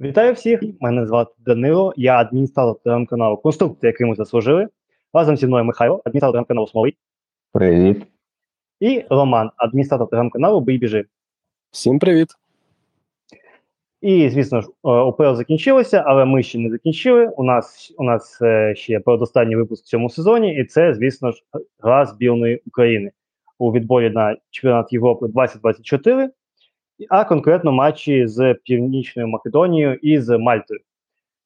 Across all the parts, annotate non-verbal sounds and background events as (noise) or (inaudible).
Вітаю всіх! Мене звати Данило, я адміністратор телеграм-каналу Конструкція, який ми заслужили. Разом зі мною Михайло, адміністратор телеграм-каналу Смолий, Привіт. і Роман, адміністратор телеграм-каналу Бий біжи. Всім привіт. І, звісно ж, е, УПЛ закінчилося, але ми ще не закінчили. У нас у нас е, ще передостанній випуск в цьому сезоні, і це, звісно ж, гра збірної України у відборі на чемпіонат Європи 2024, а конкретно матчі з Північною Македонією і з Мальтою.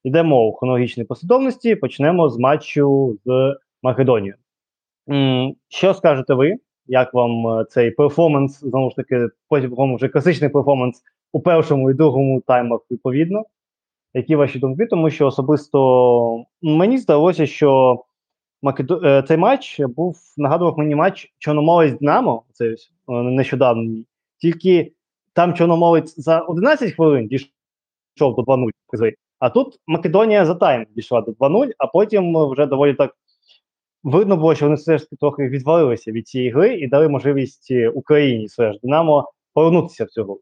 Йдемо у хронологічній послідовності. Почнемо з матчу з Македонією. Що скажете ви? Як вам е, цей перформанс? Знову ж таки, потім вже класичний перформанс у першому і другому таймах відповідно. Які ваші думки? Тому що особисто мені здалося, що Македо... е, цей матч був нагадував мені матч Чорноморець Динамо, це е, нещодавно. Тільки там Чорноморець за 11 хвилин дійшов до 2-0, а тут Македонія за тайм дійшла до 2-0, а потім вже доволі так видно було, що вони все ж таки трохи відвалилися від цієї гри і дали можливість е, Україні все ж Динамо повернутися в цю гру.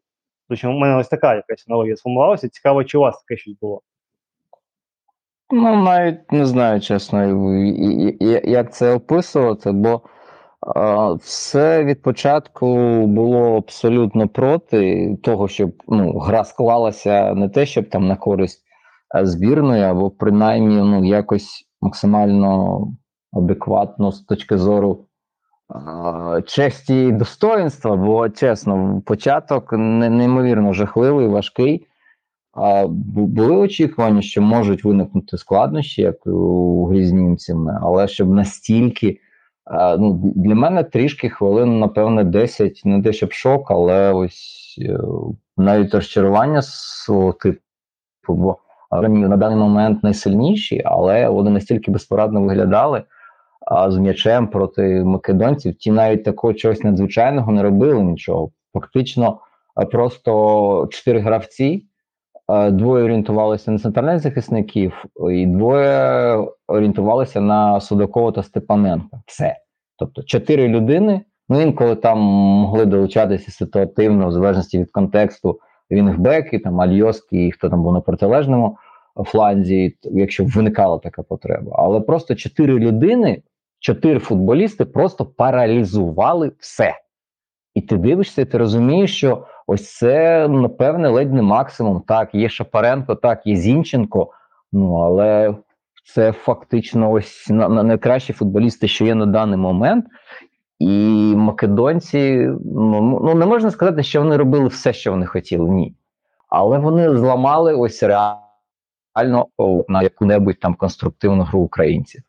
Тому у мене ось така якась аналогія сформувалася. Цікаво, чи у вас таке щось було. Ну, навіть не знаю, чесно, як це описувати, бо все від початку було абсолютно проти того, щоб ну, гра склалася не те, щоб там на користь збірної, або принаймні ну, якось максимально адекватно з точки зору честі і достоїнства, бо чесно, початок неймовірно жахливий, важкий. А були очікування, що можуть виникнути складнощі, як у грі з німцями, але щоб настільки. А, Ну, для мене трішки хвилин, напевне, 10, не те, щоб шок, але ось е, навіть розчарування свого типу, бо Ремі на даний момент найсильніші, але вони настільки безпорадно виглядали а, з м'ячем проти македонців. Ті навіть такого чогось надзвичайного не робили нічого. Фактично, просто чотири гравці. Е, Двоє орієнтувалися на центральних захисників, і двоє орієнтувалися на Судакова та Степаненка. Все. Тобто чотири людини. Ну інколи там могли долучатися ситуативно, в залежності від контексту, вінгбеки, там Альйоски і хто там був на протилежному фланзі, якщо виникала така потреба. Але просто чотири людини, чотири футболісти просто паралізували все. І ти дивишся, і ти розумієш, що ось це, напевне, ледь не максимум. Так, є Шапаренко, так, є Зінченко. Ну але це фактично ось на, на найкращі футболісти, що є на даний момент. І македонці, ну, ну не можна сказати, що вони робили все, що вони хотіли. Ні. Але вони зламали ось реально на яку-небудь там конструктивну гру українців.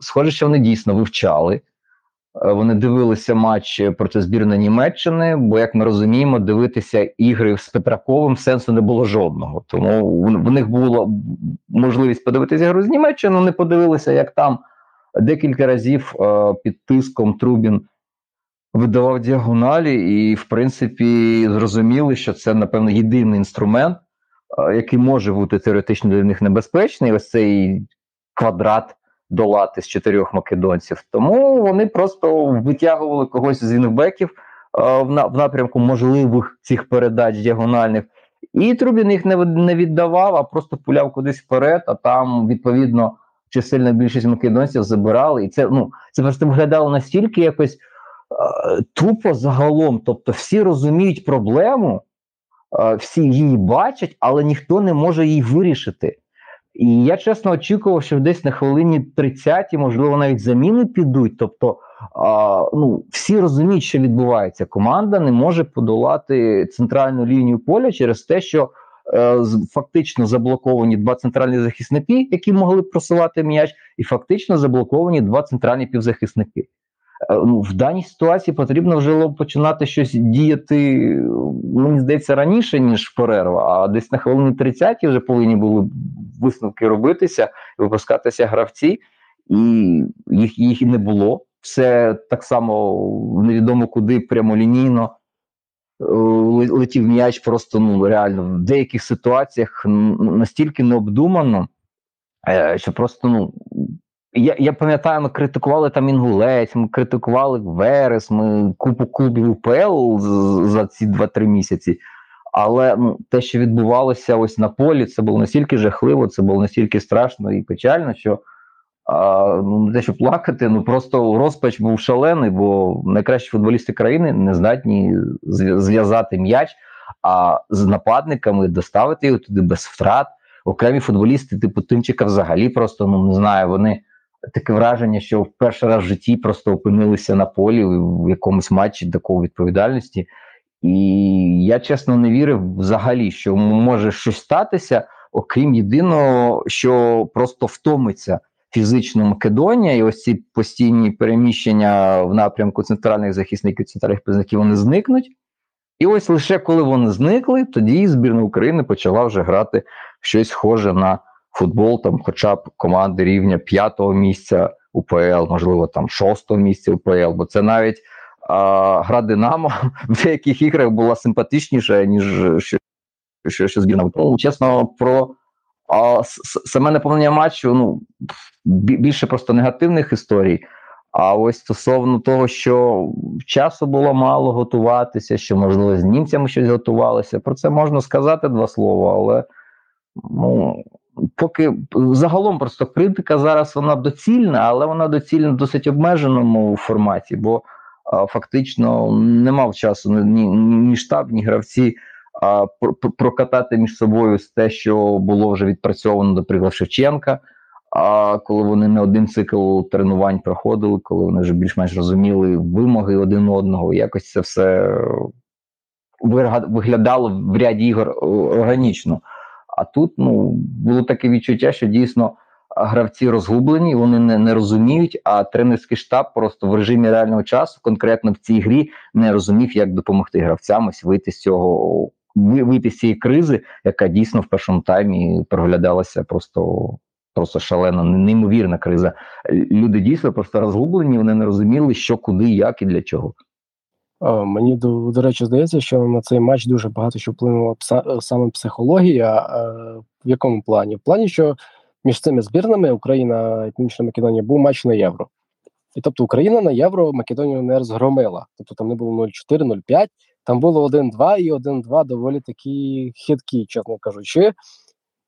Схоже, що вони дійсно вивчали. Е, Вони дивилися матч проти збірної Німеччини, бо, як ми розуміємо, дивитися ігри з Петраковим сенсу не було жодного. Тому в них була можливість подивитися ігру з Німеччини, вони подивилися, як там декілька разів е, під тиском Трубін видавав діагоналі, і, в принципі, зрозуміли, що це, напевно, єдиний інструмент, е, який може бути теоретично для них небезпечний. Ось цей квадрат долати з чотирьох македонців. Тому вони просто витягували когось з вінгбеків е, в напрямку можливих цих передач діагональних. І Трубін їх не, не віддавав, а просто пуляв кудись вперед, а там, відповідно, чисельна більшість македонців забирали. І це, ну, це просто виглядало настільки якось е, тупо загалом. Тобто всі розуміють проблему, е, всі її бачать, але ніхто не може її вирішити. І я чесно очікував, що десь на хвилині 30, можливо, навіть заміни підуть. Тобто, а, ну, всі розуміють, що відбувається. Команда не може подолати центральну лінію поля через те, що е, фактично заблоковані два центральні захисники, які могли просувати м'яч, і фактично заблоковані два центральні півзахисники. Е, Ну, в даній ситуації потрібно вже починати щось діяти, е, мені здається, раніше, ніж перерва, а десь на хвилині 30 вже повинні були висновки робитися, випускатися гравці, і їх, їх і не було. Все так само невідомо куди прямолінійно е, летів м'яч, просто ну реально в деяких ситуаціях настільки необдумано, е, що просто ну. Я, я пам'ятаю, ми критикували там Інгулець, ми критикували Верес, ми купу клубів УПЛ за ці 2-3 місяці. Але ну, те, що відбувалося ось на полі, це було настільки жахливо, це було настільки страшно і печально, що а, ну, не те, що плакати, ну просто розпач був шалений, бо найкращі футболісти країни не здатні зв'язати м'яч, а з нападниками доставити його туди без втрат. Окремі футболісти, типу Тимчика, взагалі просто ну не знаю, вони таке враження, що в перший раз в житті просто опинилися на полі в якомусь матчі такої відповідальності. І я чесно не вірив взагалі, що може щось статися, окрім єдиного, що просто втомиться фізично Македонія, і ось ці постійні переміщення в напрямку центральних захисників, центральних призначів вони зникнуть. І ось лише коли вони зникли, тоді збірна України почала вже грати щось схоже на футбол, там, хоча б команди рівня п'ятого місця УПЛ, можливо, там шостого місця УПЛ, бо це навіть а, гра Динамо (laughs) в деяких іграх була симпатичніша, ніж що, що, що збірна. Ну, чесно, про а, саме наповнення матчу ну, більше просто негативних історій. А ось стосовно того, що часу було мало готуватися, що, можливо, з німцями щось готувалося, про це можна сказати два слова, але ну, поки загалом просто критика зараз вона доцільна, але вона доцільна в досить обмеженому форматі, бо а, фактично не мав часу ні, ні штаб, ні гравці а, прокатати між собою з те, що було вже відпрацьовано, наприклад, Шевченка. А коли вони не один цикл тренувань проходили, коли вони вже більш-менш розуміли вимоги один одного, якось це все виглядало в ряді ігор органічно. А тут ну було таке відчуття, що дійсно гравці розгублені, вони не не розуміють. А тренерський штаб просто в режимі реального часу, конкретно в цій грі, не розумів, як допомогти гравцям ось вийти з цього, вийти з цієї кризи, яка дійсно в першому таймі проглядалася просто. Просто шалена, неймовірна криза. Люди дійсно просто розгублені, вони не розуміли, що, куди, як і для чого. Мені до, речі, здається, що на цей матч дуже багато що вплинула пса, саме психологія. В якому плані? В плані, що між цими збірними Україна і Північна Македонія був матч на євро. І тобто Україна на євро Македонію не розгромила. Тобто там не було 0-4, 0-5, там було 1-2 і 1-2 доволі такі хиткі, чесно кажучи.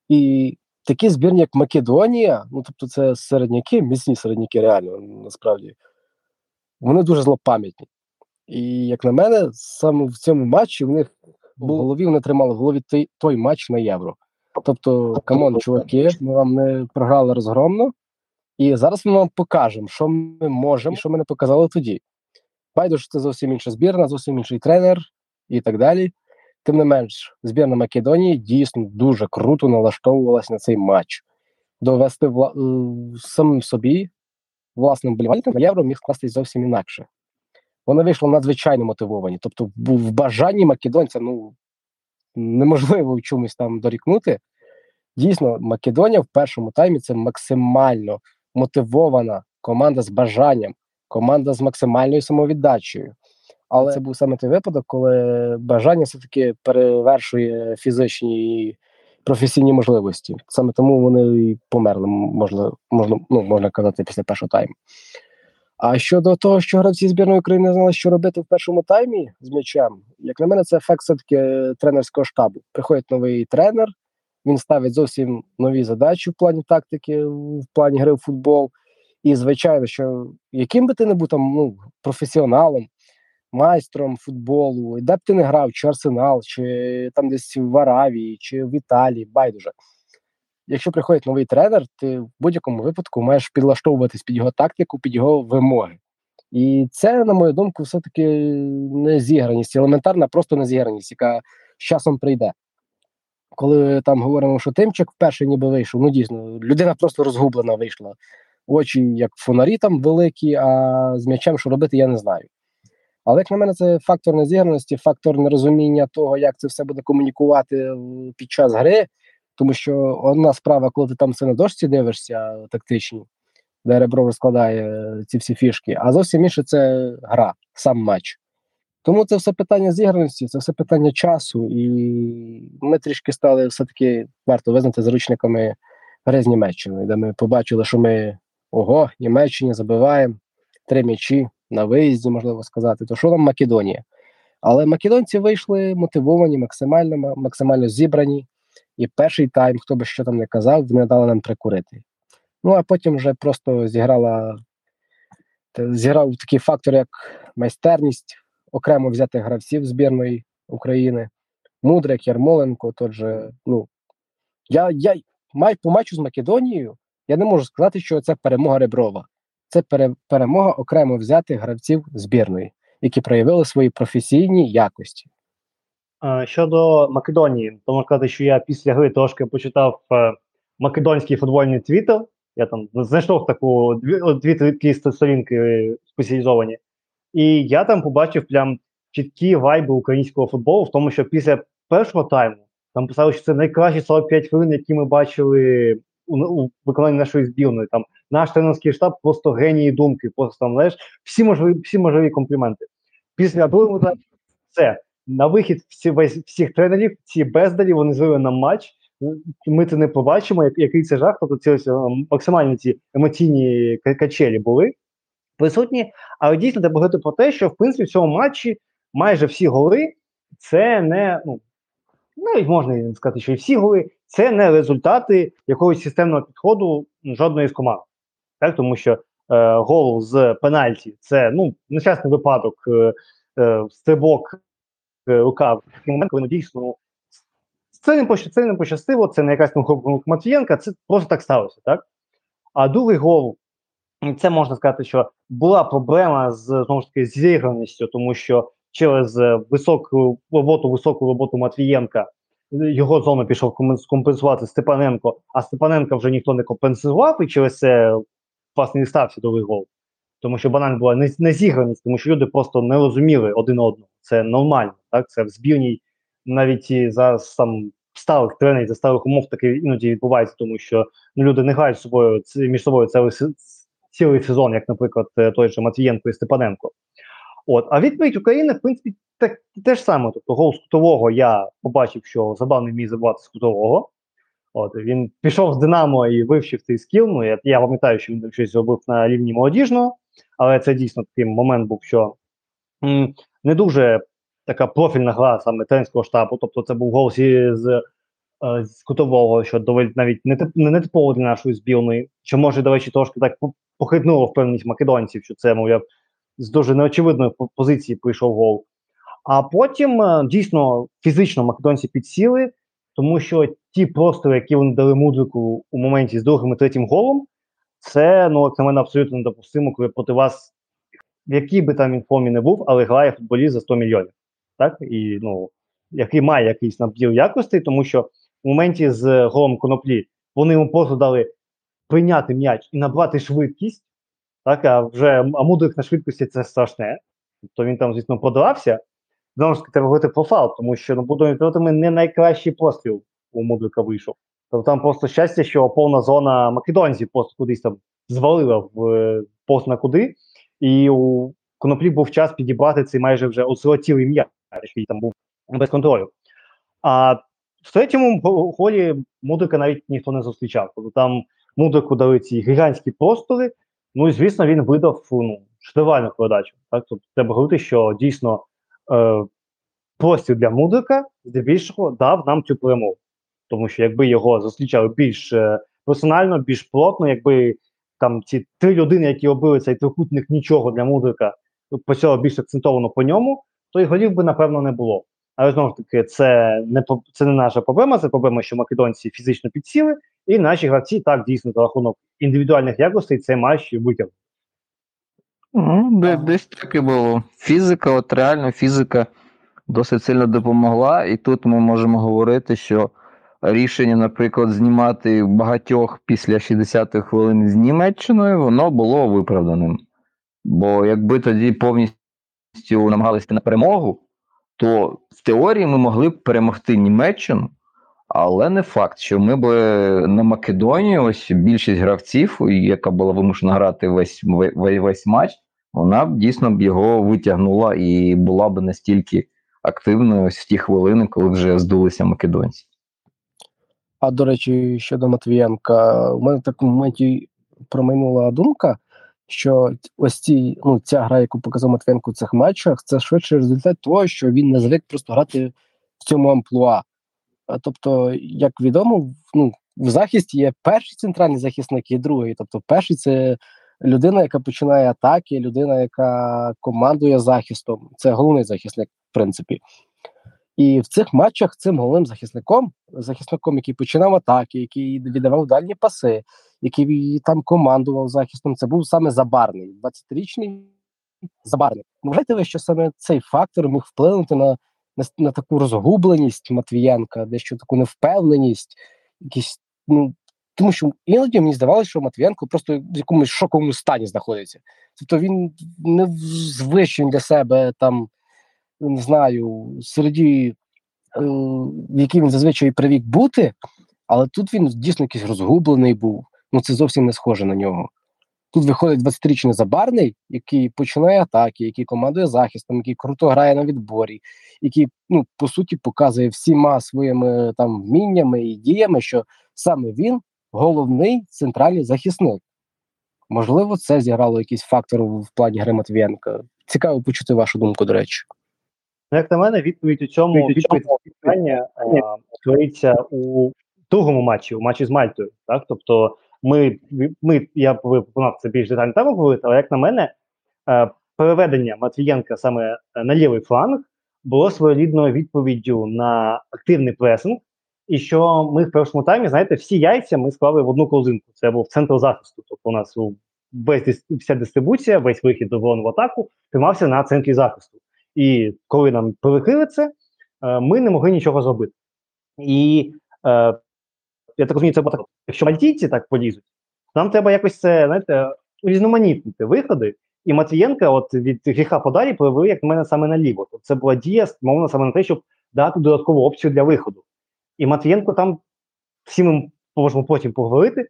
І такі збірні, як Македонія, ну тобто, це середняки, міцні середняки, реально насправді, вони дуже злопам'ятні. І як на мене, саме в цьому матчі в них в голові вони тримали в голові той, той матч на євро. Тобто, come on, чуваки, ми вам не програли розгромно, і зараз ми вам покажемо, що ми можемо, що ми не показали тоді. Байдуже, це зовсім інша збірна, зовсім інший тренер і так далі. Тим не менш, збірна Македонії дійсно дуже круто налаштовувалася на цей матч. Довести вла... Самим собі, власним болівальникам на євро міг скластись зовсім інакше. Вони вийшли надзвичайно мотивовані. Тобто, в бажанні македонця ну, неможливо в чомусь там дорікнути. Дійсно, Македонія в першому таймі це максимально мотивована команда з бажанням, команда з максимальною самовіддачею. Але це був саме той випадок, коли бажання все-таки перевершує фізичні і професійні можливості. Саме тому вони і померли, можна, можна, ну, можна казати, після першого тайму. А щодо того, що гравці збірної України знали, що робити в першому таймі з м'ячем, як на мене, це ефект все-таки тренерського штабу. Приходить новий тренер, він ставить зовсім нові задачі в плані тактики, в плані гри в футбол. І, звичайно, що яким би ти не був там ну, професіоналом, майстром футболу, де б ти не грав, чи Арсенал, чи там десь в Аравії, чи в Італії, байдуже якщо приходить новий тренер, ти в будь-якому випадку маєш підлаштовуватись під його тактику, під його вимоги. І це, на мою думку, все-таки не зіграність, елементарна, просто не зіграність, яка з часом прийде. Коли там говоримо, що Тимчик вперше ніби вийшов, ну дійсно, людина просто розгублена вийшла. Очі, як фонарі там великі, а з м'ячем, що робити, я не знаю. Але як на мене, це фактор незіграності, фактор нерозуміння того, як це все буде комунікувати під час гри. Тому що одна справа, коли ти там це на дошці дивишся тактичні, де ребро розкладає ці всі фішки, а зовсім інше це гра, сам матч. Тому це все питання зіграності, це все питання часу, і ми трішки стали все-таки варто визнати заручниками гри з Німеччиною, де ми побачили, що ми ого, Німеччині забиваємо три м'ячі на виїзді, можливо сказати. То що нам Македонія? Але македонці вийшли мотивовані, максимально максимально зібрані. І перший тайм, хто би що там не казав, вони дали нам прикурити. Ну а потім вже просто зіграла зіграв такий фактор, як майстерність, окремо взяти гравців збірної України, Мудрик, Ярмоленко. Тот же, ну я я май, по матчу з Македонією. Я не можу сказати, що це перемога Реброва. Це пере, перемога окремо взяти гравців збірної, які проявили свої професійні якості. Щодо Македонії, то можна сказати, що я після гри трошки почитав е, македонський футбольний твіттер. Я там знайшов таку дві, такі сторінки спеціалізовані, і я там побачив прям чіткі вайби українського футболу, в тому, що після першого тайму там писали, що це найкращі 45 хвилин, які ми бачили у, у виконанні нашої збірної. Там наш тренерський штаб просто генії думки, просто там знаєш, всі можливі, всі можливі компліменти. Після другого тайму все на вихід всі всіх тренерів, ці бездалі вони звели на матч. Ми це не побачимо, який це жах. Тобто ці максимальні ці емоційні качелі були присутні. Але дійсно треба говорити про те, що в принципі в цьому матчі майже всі голи це не ну навіть можна сказати, що і всі голи це не результати якогось системного підходу жодної з команд. Так, тому що е, гол з пенальті це ну нещасний випадок, е, е, стрибок е, рука в такий момент, коли ну, дійсно ну, це не пощастило, це не пощастило, це не якась помилка Матвієнка, це просто так сталося, так? А другий гол, це можна сказати, що була проблема з знову ж таки зіграністю, тому що через високу роботу, високу роботу Матвієнка його зону пішов компенсувати Степаненко, а Степаненка вже ніхто не компенсував, і через це власне і стався другий гол. Тому що банально була незіграність, тому що люди просто не розуміли один одного. Це нормально, так? Це в збірній навіть за там сталих тренерів, за старих умов таке іноді відбувається, тому що ну, люди не грають з собою між собою цілий, цілий сезон, як, наприклад, е, той же Матвієнко і Степаненко. От, а відповідь України, в принципі, те, те ж саме. Тобто, гол з кутового я побачив, що забавний міг забувати з кутового. От, Він пішов з Динамо і вивчив цей скіл. Ну, Я я пам'ятаю, що він щось зробив на рівні молодіжного, але це дійсно такий момент був, що не дуже така профільна гра саме тренерського штабу. Тобто, це був гол з, з, е, з кутового, що доволі навіть не типово для нашої збірної. Що може, до речі, трошки так похитнуло впевненість македонців, що це, мовляв, з дуже неочевидної позиції прийшов гол. А потім е, дійсно фізично македонці підсіли, тому що ті простори, які вони дали мудрику у моменті з другим і третім голом, це ну як на мене абсолютно недопустимо, коли проти вас, в якій би там інформі не був, але грає футболіст за 100 мільйонів. Так і ну який має якийсь набір якостей, тому що в моменті з голом коноплі вони йому просто дали прийняти м'яч і набрати швидкість. Так, а вже а мудрик на швидкості це страшне. Тобто він там, звісно, подався. Знову ж таки, треба говорити про фал, тому що ну, будемо пілотами не найкращий постріл у Мудрика вийшов. Тобто там просто щастя, що повна зона македонців просто кудись там звалила в е, пост на куди, і у коноплі був час підібрати цей майже вже осиротілий м'яч, який там був без контролю. А в третьому холі Мудрика навіть ніхто не зустрічав. Тобто там Мудрику дали ці гігантські простори, ну і звісно, він видав ну, шедевральну передачу. Так? Тобто треба говорити, що дійсно е, простір для Мудрика здебільшого дав нам цю перемогу. Тому що якби його зустрічали більш е, персонально, більш плотно, якби там ці три людини, які робили цей трикутник нічого для Мудрика, почало більш акцентовано по ньому, то і голів би, напевно, не було. Але знову ж таки, це не це не наша проблема, це проблема, що македонці фізично підсіли, і наші гравці так дійсно за рахунок індивідуальних якостей цей матч витягнули. Ну, Десь так і було. Фізика, от реально фізика досить сильно допомогла, і тут ми можемо говорити, що рішення, наприклад, знімати багатьох після 60-х хвилин з Німеччиною, воно було виправданим. Бо якби тоді повністю намагалися на перемогу, то в теорії ми могли б перемогти Німеччину, але не факт, що ми б на Македонії, ось більшість гравців, яка була вимушена грати весь весь матч, вона б дійсно б його витягнула і була б настільки активною ось в ті хвилини, коли вже здулися македонці. А до речі, щодо Матвієнка, у мене в такому моменті промайнула думка. що ось ці, ну, ця гра, яку показав Матвенко в цих матчах, це швидше результат того, що він не звик просто грати в цьому амплуа. Тобто, як відомо, ну, в захисті є перший центральний захисник і другий. Тобто, перший це людина, яка починає атаки, людина, яка командує захистом. Це головний захисник, в принципі. І в цих матчах цим головним захисником, захисником, який починав атаки, який віддавав дальні паси, який там командував захистом, це був саме Забарний, 20-річний Забарний. Вважаєте ви, що саме цей фактор міг вплинути на, на, на таку розгубленість Матвієнка, дещо таку невпевненість, якісь, ну, тому що іноді мені здавалося, що Матвієнко просто в якомусь шоковому стані знаходиться. Тобто він не звичний для себе там не знаю, середі, е, в якій він зазвичай привік бути, але тут він дійсно якийсь розгублений був. Ну це зовсім не схоже на нього. Тут виходить 20-річний забарний, який починає атаки, який командує захистом, який круто грає на відборі, який ну по суті показує всіма своїми там вміннями і діями, що саме він головний центральний захисник. Можливо, це зіграло якийсь фактор в плані гри Матвієнка. Цікаво почути вашу думку, до речі. Ну, як на мене, відповідь у цьому питання криється у другому матчі, у матчі з Мальтою. Так, тобто, ми ми я пропонував це більш детально там говорити, але як на мене, е, переведення Матвієнка саме на лівий фланг було своєрідною відповіддю на активний пресинг, і що ми в першому таймі, знаєте, всі яйця ми склали в одну корзинку. Це був центр захисту. Тобто у нас весь вся дистрибуція, весь вихід до в атаку тримався на центрі захисту. І коли нам перекрили це, е, ми не могли нічого зробити. І е, я так розумію, це буде, якщо мальтійці так полізуть, нам треба якось це знаєте, різноманітнити виходи. І Матвієнка, от від гріха подалі, провели, як на мене, саме наліво. Тобто це була дія, мовно саме на те, щоб дати додаткову опцію для виходу. І Матвієнко там всі ми можемо потім поговорити,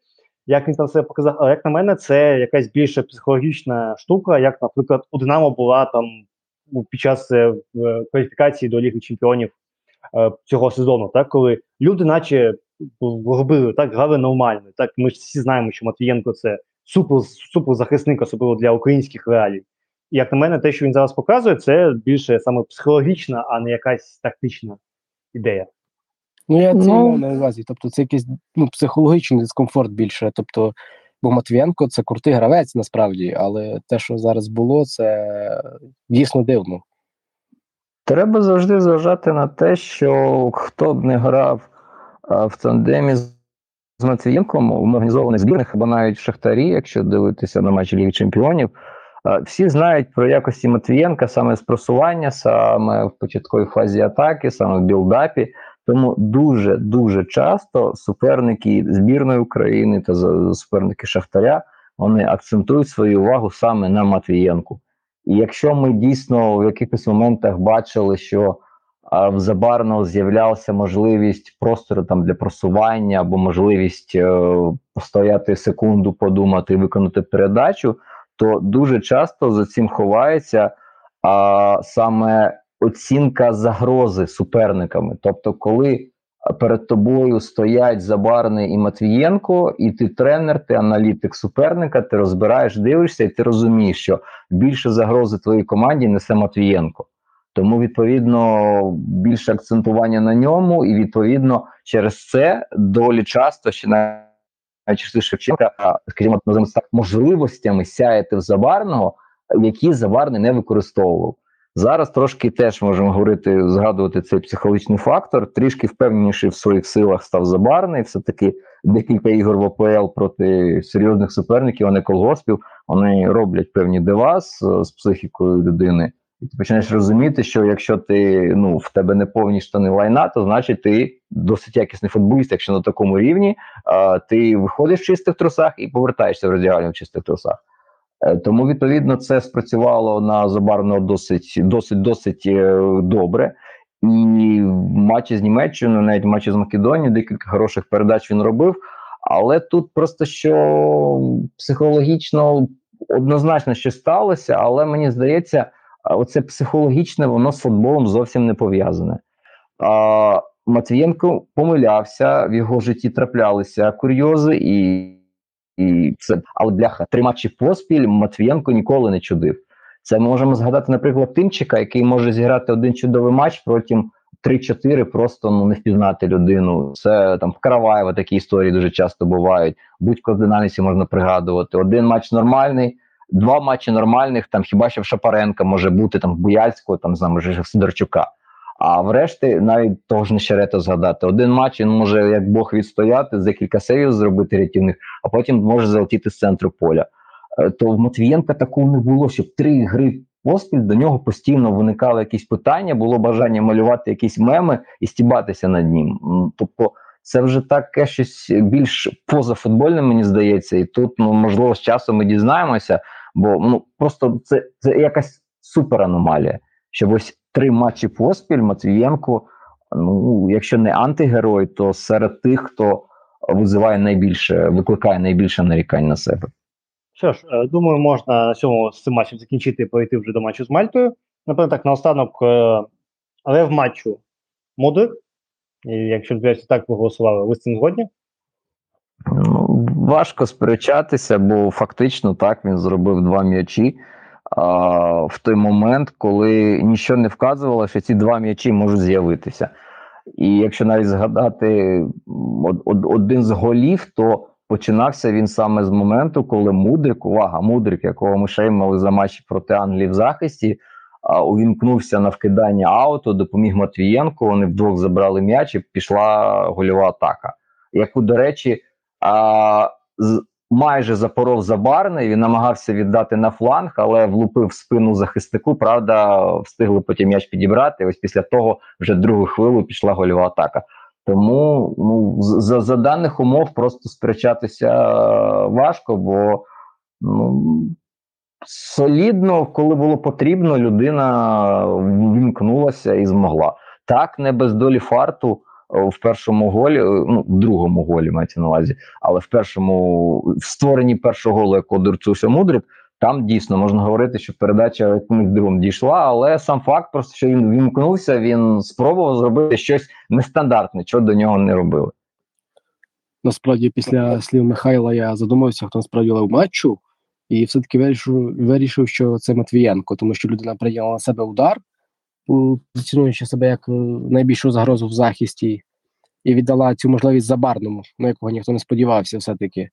як він там себе показав. Але як на мене, це якась більше психологічна штука, як, наприклад, у Динамо була там під час е, кваліфікації до Ліги Чемпіонів е, цього сезону, так коли люди, наче робили так, грали нормально. Так ми ж всі знаємо, що Матвієнко це супер супер захисник, особливо для українських реалій. І як на мене, те, що він зараз показує, це більше саме психологічна, а не якась тактична ідея. Ну, я це ну, на увазі. Тобто, це якийсь ну, психологічний дискомфорт більше. Тобто, Бо Матвієнко це крутий гравець насправді, але те, що зараз було, це дійсно дивно. Треба завжди зважати на те, що хто б не грав в тандемі з, Матвієнком в організованих збірних, або навіть в Шахтарі, якщо дивитися на матчі Ліги Чемпіонів, всі знають про якості Матвієнка саме з просування, саме в початковій фазі атаки, саме в білдапі. Тому дуже дуже часто суперники збірної України та суперники Шахтаря вони акцентують свою увагу саме на Матвієнку. І якщо ми дійсно в якихось моментах бачили, що а, в Забарного з'являлася можливість простору там для просування або можливість е, постояти секунду, подумати і виконати передачу, то дуже часто за цим ховається а, саме оцінка загрози суперниками. Тобто, коли перед тобою стоять Забарний і Матвієнко, і ти тренер, ти аналітик суперника, ти розбираєш, дивишся, і ти розумієш, що більше загрози твоїй команді несе Матвієнко. Тому, відповідно, більше акцентування на ньому, і відповідно через це долі часто ще найчастіше Шевченка, скажімо, називаємо так, можливостями сяяти в Забарного, які Забарний не використовував. Зараз трошки теж можемо говорити, згадувати цей психологічний фактор. Трішки впевненіший в своїх силах став забарний. Все таки декілька ігор в ОПЛ проти серйозних суперників, а не колгоспів. Вони роблять певні дива з, з психікою людини. І ти починаєш розуміти, що якщо ти ну в тебе не повні штани лайна, то значить ти досить якісний футболіст, якщо на такому рівні, а, ти виходиш в чистих трусах і повертаєшся в роздягальню в чистих трусах. Е, тому відповідно це спрацювало на Забарного досить досить досить е, добре. І в матчі з Німеччиною, навіть в матчі з Македонією, декілька хороших передач він робив. Але тут просто що психологічно однозначно що сталося, але мені здається, оце психологічне воно з футболом зовсім не пов'язане. А, Матвієнко помилявся, в його житті траплялися курйози, і І це, але бляха, три матчі поспіль Матвієнко ніколи не чудив. Це ми можемо згадати, наприклад, Тимчика, який може зіграти один чудовий матч, потім 3-4 просто ну не впізнати людину. Це там в Караваєва такі історії дуже часто бувають. Будь-ко динаміці можна пригадувати. Один матч нормальний, два матчі нормальних, там хіба що в Шапаренка може бути там в Буяльського, там знаю, може Сидорчука. А врешті навіть того ж Нещерета згадати. Один матч він може як Бог відстояти, за кілька сейвів зробити рятівних, а потім може залетіти з центру поля. Е, То в Матвієнка такого не було, щоб три гри поспіль до нього постійно виникали якісь питання, було бажання малювати якісь меми і стібатися над ним. Тобто, це вже таке щось більш позафутбольне, мені здається, і тут ну можливо з часом ми дізнаємося, бо ну просто це, це якась супер аномалія. Що ось три матчі поспіль Матвієнко, ну якщо не антигерой, то серед тих, хто визиває найбільше, викликає найбільше нарікань на себе. Що ж, е, думаю, можна на цьому з цим матчем закінчити і перейти вже до матчу з Мальтою. Наприклад, так, наостанок, але в матчу Мудрик. Якщо дивитися так проголосували, ви з цим згодні? Ну, важко сперечатися, бо фактично так він зробив два м'ячі в той момент, коли нічого не вказувало, що ці два м'ячі можуть з'явитися. І якщо навіть згадати один з голів, то починався він саме з моменту, коли Мудрик, увага, Мудрик, якого ми шеймали за матчі проти Англії в захисті, увімкнувся на вкидання ауту, допоміг Матвієнку. Вони вдвох забрали м'яч і пішла гольова атака. Яку, до речі, а, майже запоров забарний, він намагався віддати на фланг, але влупив спину захиснику. Правда, встигли потім м'яч підібрати. Ось після того вже другу хвилю пішла гольова атака. Тому ну, за, за даних умов просто сперечатися е, важко, бо ну, солідно, коли було потрібно, людина вімкнулася і змогла. Так, не без долі фарту е, в першому голі, е, ну в другому голі мається на увазі, але в першому в створенні першого голу, якого дорцувся Мудрик, там дійсно можна говорити, що передача якимось дійшла, але сам факт, просто що він вімкнувся, він спробував зробити щось нестандартне, що до нього не робили. Насправді, після слів Михайла я задумався, хто насправді лев матчу, і все-таки вирішив, вирішив, що це Матвієнко, тому що людина прийняла на себе удар, позиціонуючи себе як е, найбільшу загрозу в захисті, і віддала цю можливість забарному, на якого ніхто не сподівався, все-таки.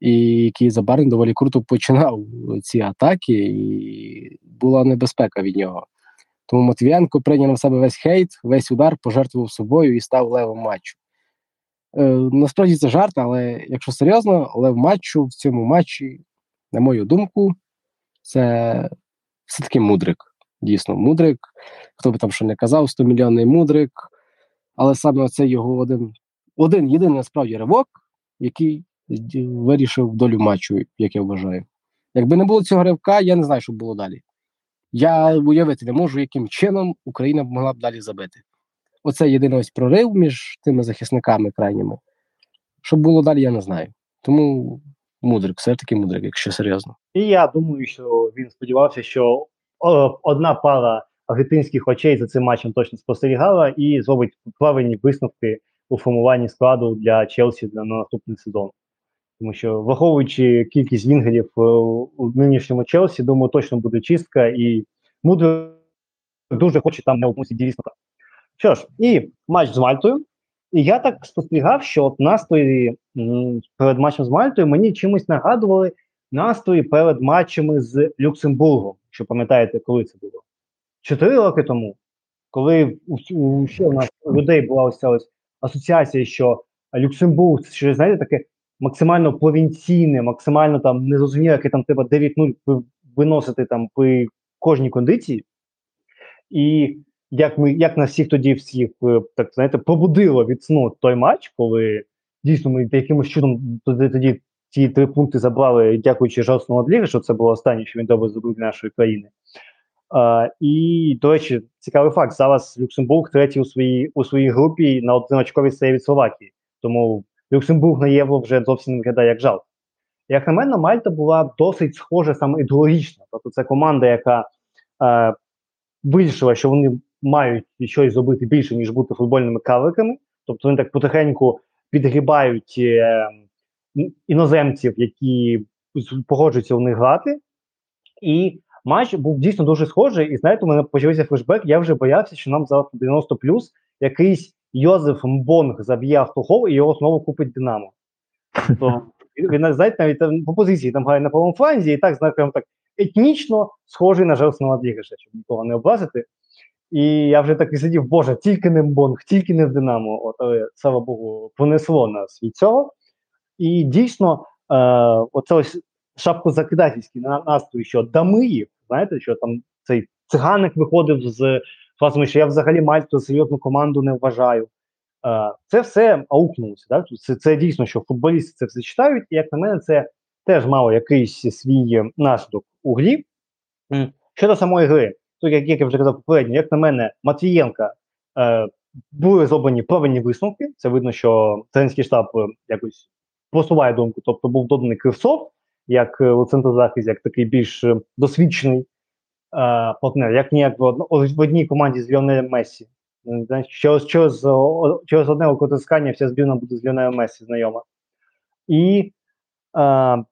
І який забарний доволі круто починав ці атаки, і була небезпека від нього. Тому Матвієнко прийняв на себе весь хейт, весь удар, пожертвував собою і став левом матчу. Е, насправді це жарт, але якщо серйозно, лев матчу в цьому матчі, на мою думку, це все-таки мудрик. Дійсно, мудрик. Хто би там що не казав, 100-мільйонний мудрик. Але саме це його один, один єдиний насправді ривок, який вирішив долю матчу, як я вважаю. Якби не було цього ривка, я не знаю, що було далі. Я уявити не можу, яким чином Україна могла б далі забити. Оце єдиний ось прорив між тими захисниками крайніми. Що було далі, я не знаю. Тому мудрик, все таки мудрик, якщо серйозно. І я думаю, що він сподівався, що одна пара аргентинських очей за цим матчем точно спостерігала і зробить правильні висновки у формуванні складу для Челсі для на наступний сезон. Тому що, враховуючи кількість вінгерів е, у нинішньому Челсі, думаю, точно буде чистка, і Мудро дуже хоче там не опустити дійсно. Що ж, і матч з Мальтою. І я так спостерігав, що от настрої перед матчем з Мальтою мені чимось нагадували настрої перед матчами з Люксембургом. Якщо пам'ятаєте, коли це було? Чотири роки тому, коли у, ще у нас у людей була ось ця ось асоціація, що Люксембург це щось, знаєте, таке максимально провінційне, максимально там незрозуміло, яке там треба 9-0 виносити там при кожній кондиції. І як ми, як нас всіх тоді всіх е, так знаєте, побудило від сну той матч, коли дійсно ми якимось чудом тоді ці три пункти забрали, дякуючи Жорстому Адлірі, що це було останнє, що він добре зробив для нашої країни. А, і, до речі, цікавий факт: зараз Люксембург третій у своїй у своїй групі на одиночковій серії від Словакії. Тому Люксембург на євро вже зовсім не виглядає як жалко. Як на мене, Мальта була досить схожа саме ідеологічно. Тобто, це команда, яка е, вирішила, що вони мають щось зробити більше, ніж бути футбольними кавиками. Тобто вони так потихеньку підгрібають е, іноземців, які погоджуються у них грати. І матч був дійсно дуже схожий. І знаєте, у мене почався флешбек. Я вже боявся, що нам за 90 плюс якийсь Йозеф Мбонг заб'є автохол і його знову купить Динамо. Тобто, (laughs) він знаєте, навіть там, по позиції там грає на правому фланзі, і так знаємо так етнічно схожий на Желсона Дрігеша, щоб нікого не облазити. І я вже так і сидів, боже, тільки не Мбонг, тільки не в Динамо. От, але, слава Богу, понесло нас від цього. І дійсно, е, оце ось шапкозакидательський настрій, що Дамиїв, знаєте, що там цей циганик виходив з фразами, що я взагалі Мальту серйозну команду не вважаю. Е, це все аукнулося. Так? Це це дійсно, що футболісти це все читають, і як на мене, це теж мало якийсь свій наслідок у грі. Щодо самої гри, то як, як я вже казав попередньо, як на мене, Матвієнка е, були зроблені правильні висновки. Це видно, що тренерський штаб е, якось просуває думку, тобто був доданий Кривцов, як е, у як такий більш е, досвідчений е, партнер, як ніяк в, одній команді з Ліонелем Мессі. Через, через, через одне окотискання вся збірна буде з Ліонелем Мессі знайома. І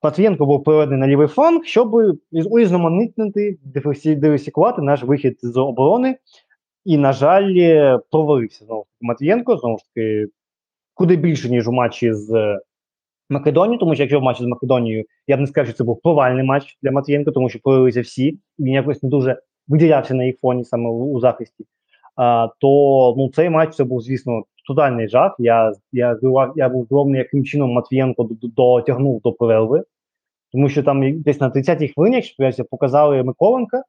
Матвієнко був переведений на лівий фланг, щоб урізноманітнити, диверсікувати наш вихід з оборони. І, на жаль, провалився знову ж таки Матвієнко, знову ж таки, куди більше, ніж у матчі з Македонією, тому що якщо в матчі з Македонією, я б не сказав, що це був провальний матч для Матвієнко, тому що провалилися всі, і він якось не дуже виділявся на їх фоні саме у, у захисті. А, То ну, цей матч це був, звісно, тотальний жах. Я я, я був здивований, яким чином Матвієнко дотягнув до перерви, тому що там десь на 30-й хвилині, якщо показали Миколенка,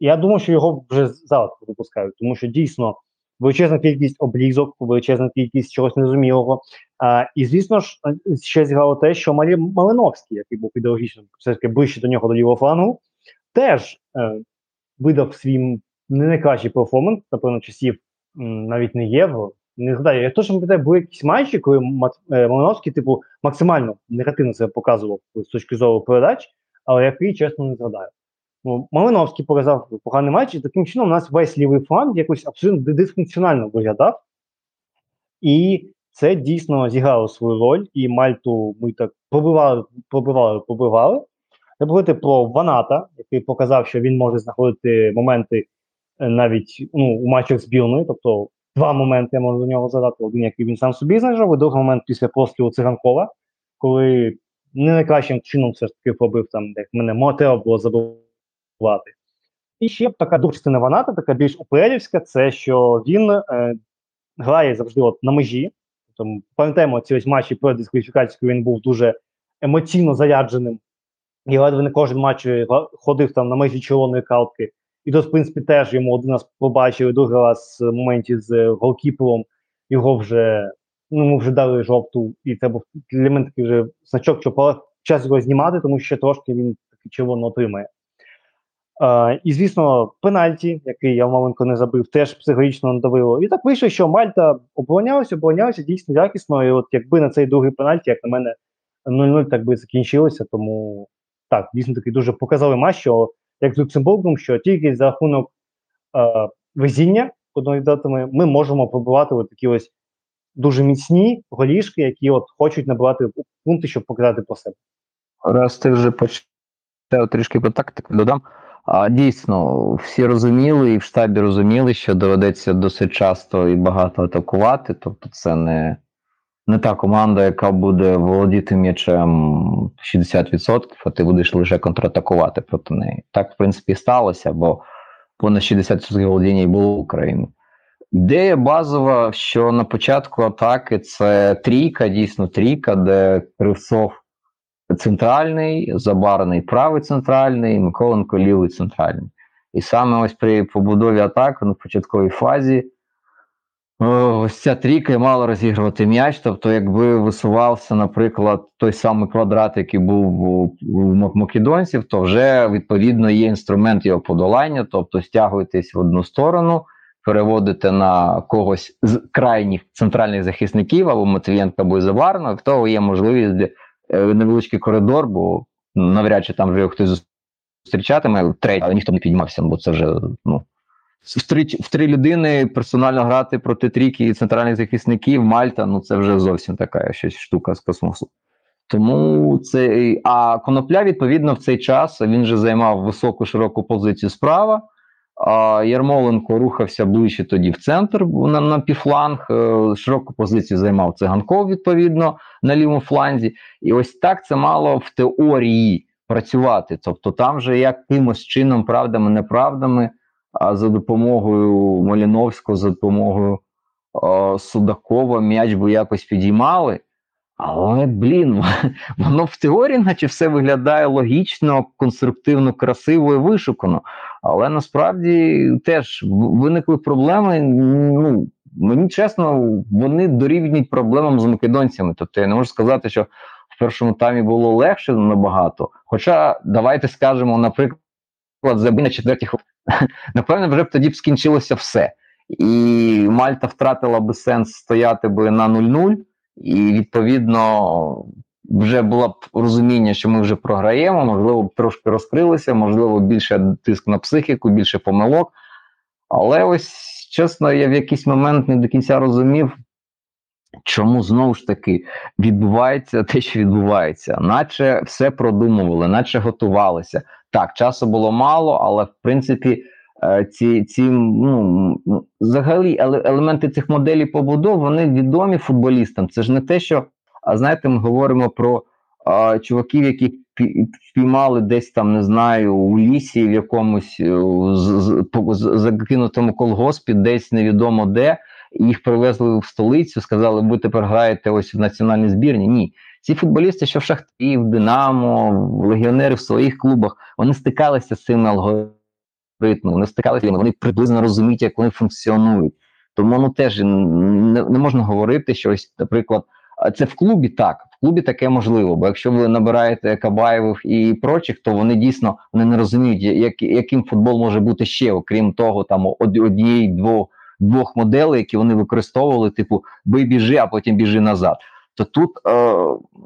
я думав, що його вже зараз випускають, тому що дійсно величезна кількість облізок, величезна кількість чогось незрозумілого. А, І звісно ж, ще зіграло те, що Марі Малиновський, який був ідеологічно все таки ближче до нього до лівого флангу, теж е, видав свій не найкращий перформанс, напевно, часів м, навіть не євро. Не згадаю, я точно пам'ятаю, були якісь матчі, коли е, Малиновський, типу, максимально негативно себе показував з точки зору передач, але який, чесно, не згадаю. Ну, Малиновський показав поганий матч, і таким чином у нас весь лівий фланг якось абсолютно дисфункціонально виглядав. І це дійсно зіграло свою роль, і Мальту ми так побивали, побивали, побивали. Треба говорити про Ваната, який показав, що він може знаходити моменти е, навіть ну, у матчах збірної, тобто два моменти я можу до нього задати. Один, який він сам собі знайшов, і другий момент після пострілу циганкова, коли не найкращим чином все ж таки пробив там, як мене мотива було забувати. І ще така частина Ваната, така більш упелівська, це що він е, грає завжди от на межі. Тобто, пам'ятаємо, ці ось матчі перед дискваліфікацією він був дуже емоційно зарядженим. І ледве не кожен матч е, ходив там на межі червоної картки. І тут, в принципі, теж йому один раз побачили, другий раз в моменті з голкіпером його вже ну, вже дали жовту, і був для мене такий вже значок, що час його знімати, тому що трошки він такий червоно отримає. Uh, і, звісно, пенальті, який я маленько не забив, теж психологічно надавило. І так вийшло, що Мальта оборонялася, оборонялася дійсно якісно. І от якби на цей другий пенальті, як на мене, 0-0 так би закінчилося. Тому так, дійсно такий дуже показовий матч, що як з Люксембургом, що тільки за рахунок uh, везіння датами ми можемо пробувати от такі ось дуже міцні голішки, які от хочуть набивати пункти, щоб показати про себе. Раз ти вже почав трішки по тактику, додам. А дійсно, всі розуміли, і в штабі розуміли, що доведеться досить часто і багато атакувати. Тобто, це не не та команда, яка буде володіти м'ячем 60%, а ти будеш лише контратакувати проти неї. Так, в принципі, і сталося, бо понад 60% володіння і було в Україні. Ідея базова, що на початку атаки це трійка, дійсно трійка, де Кривцов центральний, Забарний правий центральний, Миколенко лівий центральний. І саме ось при побудові атаки ну, в початковій фазі ось ця трійка мала розігрувати м'яч. Тобто, якби висувався, наприклад, той самий квадрат, який був у македонців, то вже відповідно є інструмент його подолання, тобто стягуєтесь в одну сторону. Переводите на когось з крайніх центральних захисників або Матвієнка або Заварного, в того є можливість Е, невеличкий коридор, бо навряд чи там вже хтось зустрічатиме третій, але ніхто не піднімався, бо це вже ну. В три в три людини персонально грати проти трійки і центральних захисників Мальта, ну це вже зовсім така щось штука з космосу. Тому це а конопля, відповідно, в цей час він же займав високу широку позицію справа. Ярмоленко рухався ближче тоді в центр на на півфланг. Е, широку позицію займав циганков, відповідно, на лівому фланзі. І ось так це мало в теорії працювати. Тобто, там же якимось чином, правдами, неправдами, а за допомогою Маліновського, за допомогою о, Судакова м'яч би якось підіймали. Але, блін, воно в теорії, наче все виглядає логічно, конструктивно, красиво і вишукано. Але насправді теж виникли проблеми. Ну, Мені чесно, вони дорівнюють проблемам з македонцями. Тобто я не можу сказати, що в першому таймі було легше набагато. Хоча давайте скажемо, наприклад, забій на четвертій (laughs) напевне, вже б тоді б скінчилося все. І Мальта втратила би сенс стояти би на 0-0, і відповідно вже було б розуміння, що ми вже програємо, можливо, трошки розкрилися, можливо, більше тиск на психіку, більше помилок. Але ось чесно, я в якийсь момент не до кінця розумів, чому знову ж таки відбувається те, що відбувається, наче все продумували, наче готувалися. Так, часу було мало, але в принципі. Е, ці ці ну взагалі елементи цих моделей побудов вони відомі футболістам. Це ж не те, що а знаєте, ми говоримо про а, чуваків, які впіймали десь там, не знаю, у лісі в якомусь е, закинутому колгоспі, десь невідомо де. Їх привезли в столицю, сказали, ви тепер граєте ось в національній збірні. Ні, ці футболісти, що в Шахті, в Динамо, в легіонери в своїх клубах, вони стикалися з цими алгоритмами не стикалися, вони приблизно розуміють, як вони функціонують. Тому ну теж не, не можна говорити, що ось, наприклад, це в клубі так, в клубі таке можливо. Бо якщо ви набираєте Кабаєвих і прочих, то вони дійсно вони не розуміють, як, яким футбол може бути ще, окрім того, там однієї двох двох моделей, які вони використовували, типу бий біжи, а потім біжи назад. То тут е,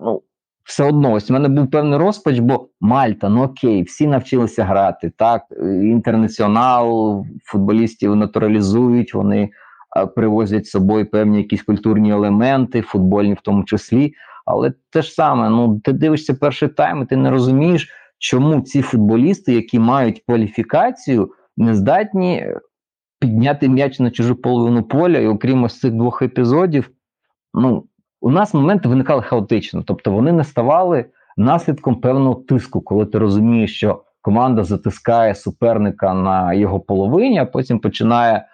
ну, все одно ось у мене був певний розпач, бо Мальта, ну окей, всі навчилися грати. Так, інтернаціонал, футболістів натуралізують, вони привозять з собою певні якісь культурні елементи, футбольні в тому числі. Але те ж саме, ну ти дивишся перший тайм, і ти не розумієш, чому ці футболісти, які мають кваліфікацію, не здатні підняти м'яч на чужу половину поля, і окрім ось цих двох епізодів, ну у нас моменти виникали хаотично, тобто вони не ставали наслідком певного тиску, коли ти розумієш, що команда затискає суперника на його половині, а потім починає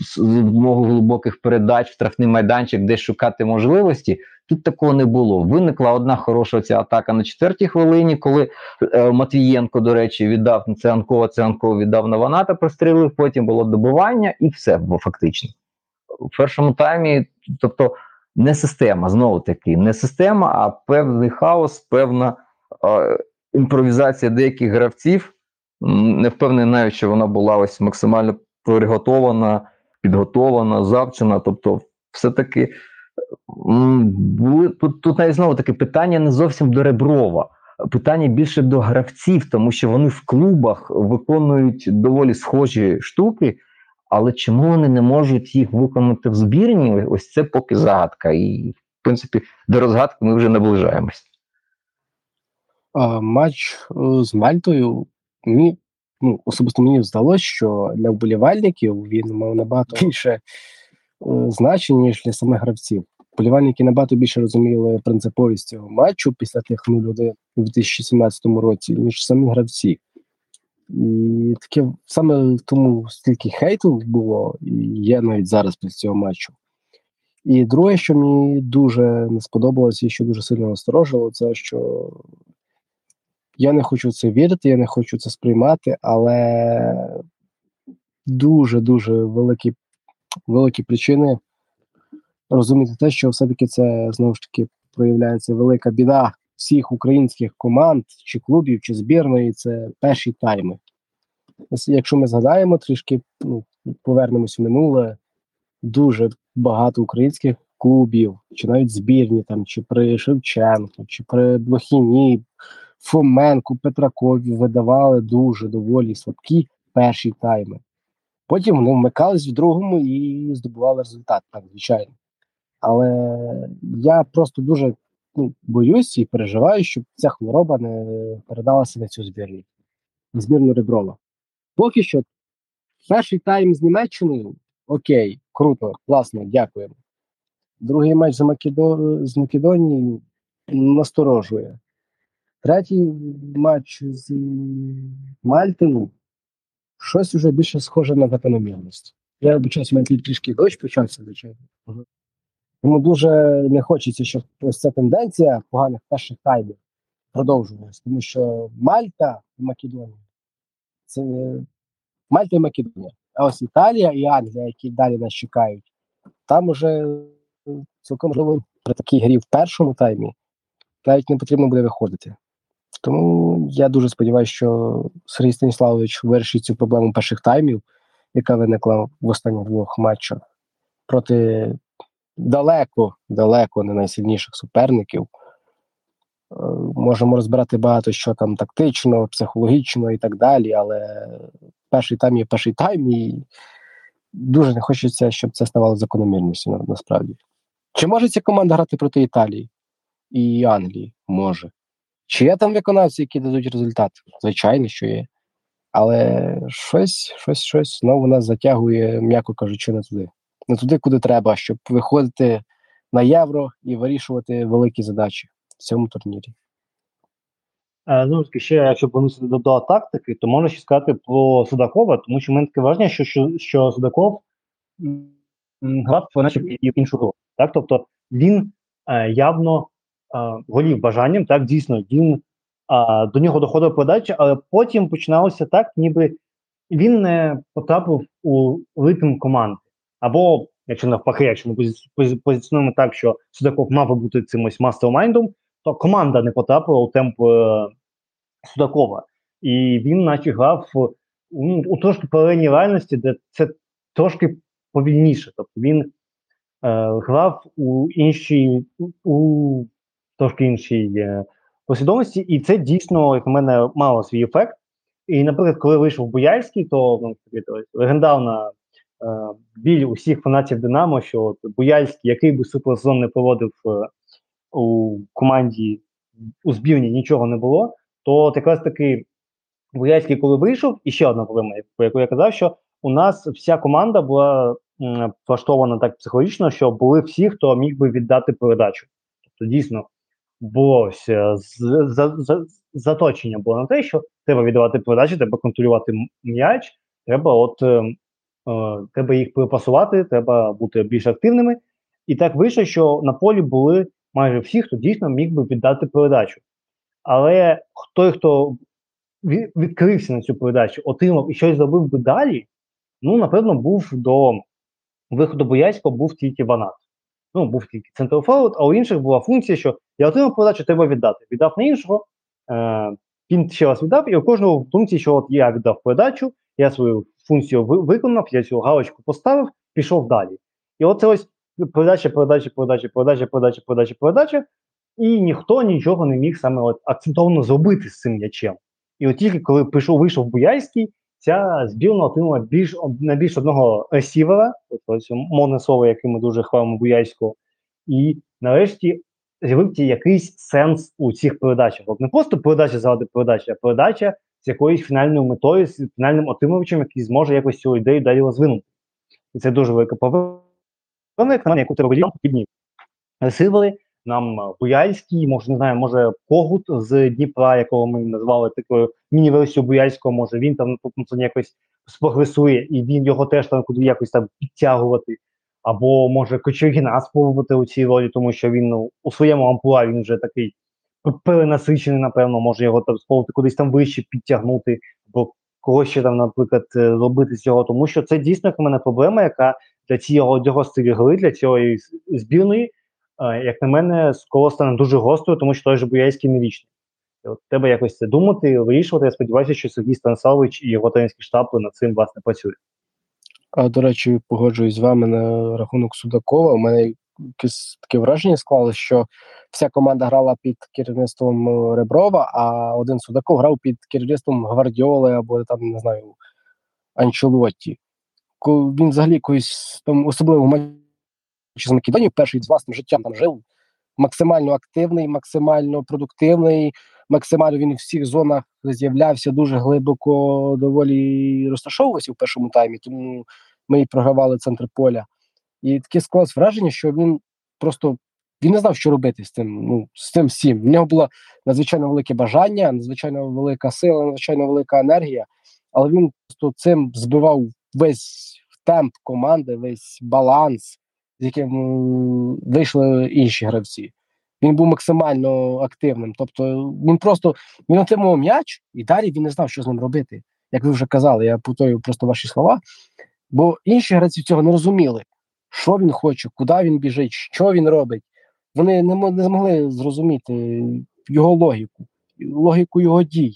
з допомогою глибоких передач в штрафний майданчик десь шукати можливості. Тут такого не було. Виникла одна хороша ця атака на четвертій хвилині, коли е, Матвієнко, до речі, віддав на Цианкова, Цианков віддав на Ваната, прострілив, потім було добування, і все було фактично. В першому таймі, тобто не система, знову таки, не система, а певний хаос, певна е, імпровізація деяких гравців. Не впевнений навіть, що вона була ось максимально приготована, підготована, завчена. Тобто, все-таки тут, тут навіть знову таки питання не зовсім до Реброва. Питання більше до гравців, тому що вони в клубах виконують доволі схожі штуки, але чому вони не можуть їх виконати в збірні? Ось це поки загадка. І, в принципі, до розгадки ми вже наближаємось. Матч е, з Мальтою мені ну, особисто мені здалося, що для вболівальників він мав набагато більше е, значень, ніж для самих гравців. Вболівальники набагато більше розуміли принциповість цього матчу після тих 0-1 у 2017 році, ніж самі гравці. І таке саме тому стільки хейту було, і є навіть зараз після цього матчу. І друге, що мені дуже не сподобалося і що дуже сильно насторожило, це що я не хочу це вірити, я не хочу це сприймати, але дуже-дуже великі великі причини розуміти те, що все-таки це знову ж таки проявляється велика біда всіх українських команд, чи клубів, чи збірної це перші тайми. Якщо ми згадаємо трішки, ну, повернемось в минуле, дуже багато українських клубів, чи навіть збірні, там, чи при Шевченку, чи при Блохіні, Фоменку, Петракові видавали дуже доволі слабкі перші тайми. Потім вони вмикались в другому і здобували результат, так, звичайно. Але я просто дуже ну, боюсь і переживаю, щоб ця хвороба не передалася на цю збірну, збірну Реброва. Поки що, перший тайм з Німеччиною окей, круто, класно, дякуємо. Другий матч з, Македо... з Македонією насторожує. Третій матч з Мальтою щось вже більше схоже на закономірність. Я обичаюсь, у мене трішки дощ почався, звичайно. Тому дуже не хочеться, щоб ось ця тенденція поганих перших таймів продовжувалась, тому що Мальта і Македонія це Мальта і Македонія. А ось Італія і Англія, які далі нас чекають, там уже цілком можливо при такій грі в першому таймі навіть не потрібно буде виходити. Тому я дуже сподіваюся, що Сергій Станіславович вирішить цю проблему перших таймів, яка виникла в останніх двох матчах проти далеко, далеко не найсильніших суперників. Е, можемо розбирати багато що там тактично, психологічно і так далі, але перший тайм є перший тайм, і дуже не хочеться, щоб це ставало закономірністю насправді. Чи може ця команда грати проти Італії і Англії? Може. Чи є там виконавці, які дадуть результат? Звичайно, що є. Але щось, щось, щось знову нас затягує, м'яко кажучи, не туди. Не туди, куди треба, щоб виходити на євро і вирішувати великі задачі в цьому турнірі. Е, ну, ще, якщо повернутися до, тактики, то можна ще сказати про Судакова, тому що мене таке враження, що, що, що Судаков грав наче іншу гру. Так? Тобто він е, явно голів бажанням, так, дійсно, він е, до нього доходив подача, але потім починалося так, ніби він не потрапив у ритм команди. Або, якщо навпаки, якщо ми позиціонуємо так, що Судаков мав би бути цим ось мастермайндом, то команда не потрапила у темп е, Судакова. І він, наче грав ну, у трошки паралельній реальності, де це трошки повільніше. Тобто він е, грав у іншій, у трошки іншій послідовності, і це дійсно, як на мене, мало свій ефект. І, наприклад, коли вийшов Буяльський, то ну, легендарна е, біль усіх фанатів Динамо, що от Буяльський, який би суперсезон не проводив е, у команді у збірні нічого не було, то от якраз таки Буяльський, коли вийшов, і ще одна проблема, про яку я казав, що у нас вся команда була влаштована так психологічно, що були всі, хто міг би віддати передачу. Тобто, дійсно, було за, за, заточення було на те, що треба віддавати передачі, треба контролювати м'яч, треба от е, е, треба їх припасувати, треба бути більш активними. І так вийшло, що на полі були майже всі, хто дійсно міг би віддати передачу. Але той, хто відкрився на цю передачу, отримав і щось зробив би далі, ну, напевно, був до виходу Бояцького був тільки Ванат. Ну, був тільки центрфаут, а у інших була функція, що я отримав передачу, треба віддати. Віддав на іншого, е, він ще раз віддав, і у кожного функції, що от я віддав передачу, я свою функцію виконав, я цю галочку поставив, пішов далі. І оце ось передача, передача, передача, передача, передача, передача, передача, і ніхто нічого не міг саме от акцентовано зробити з цим м'ячем. І от тільки коли прийшов, вийшов Буяйський, ця збірна отримала більш на більш одного ресівера, ось мовне слово, яке ми дуже хвалимо Буяйського, і нарешті з'явився якийсь сенс у цих передачах. От не просто передача заради передачі, а передача з якоюсь фінальною метою, з фінальним отримувачем, який зможе якось цю ідею далі розвинути. І це дуже велика повага, яку треба подібні ресивери, нам е, Буяльський, може не знаю, може Когут з Дніпра, якого ми назвали такою міні-версією Буяльського, може він там це якось спрогресує, і він його теж там куди якось там підтягувати. Або може Кочергіна спробувати у цій ролі, тому що він ну, у своєму амплуа він вже такий перенасичений, напевно, може його там спробувати кудись там вище підтягнути, або когось ще там, наприклад, робити з цього, тому що це дійсно як мене проблема, яка для цього стилю гри, для цієї збірної як на мене, скоро стане дуже гострою, тому що той же Буяйський не вічний. От Треба якось це думати, вирішувати. Я сподіваюся, що Сергій Станиславович і його тренерський штаб над цим власне працюють. А до речі, погоджуюсь з вами на рахунок Судакова. У мене якесь таке враження склалося, що вся команда грала під керівництвом е, Реброва, а один Судаков грав під керівництвом Гвардіоли або там, не знаю, Анчелотті. Він взагалі якоюсь там особливо з Македонії перший з власним життям там жив, максимально активний, максимально продуктивний, максимально він у всіх зонах з'являвся дуже глибоко, доволі розташовувався в першому таймі, тому ми і програвали центр поля. І таке склалось враження, що він просто він не знав, що робити з тим. Ну з цим всім. В нього було надзвичайно велике бажання, надзвичайно велика сила, надзвичайно велика енергія, але він просто цим збивав весь темп команди, весь баланс, з яким вийшли інші гравці. Він був максимально активним. Тобто він просто він отримував м'яч, і далі він не знав, що з ним робити. Як ви вже казали, я повторюю просто ваші слова. Бо інші гравці цього не розуміли, що він хоче, куди він біжить, що він робить. Вони не, не змогли зрозуміти його логіку, логіку його дій.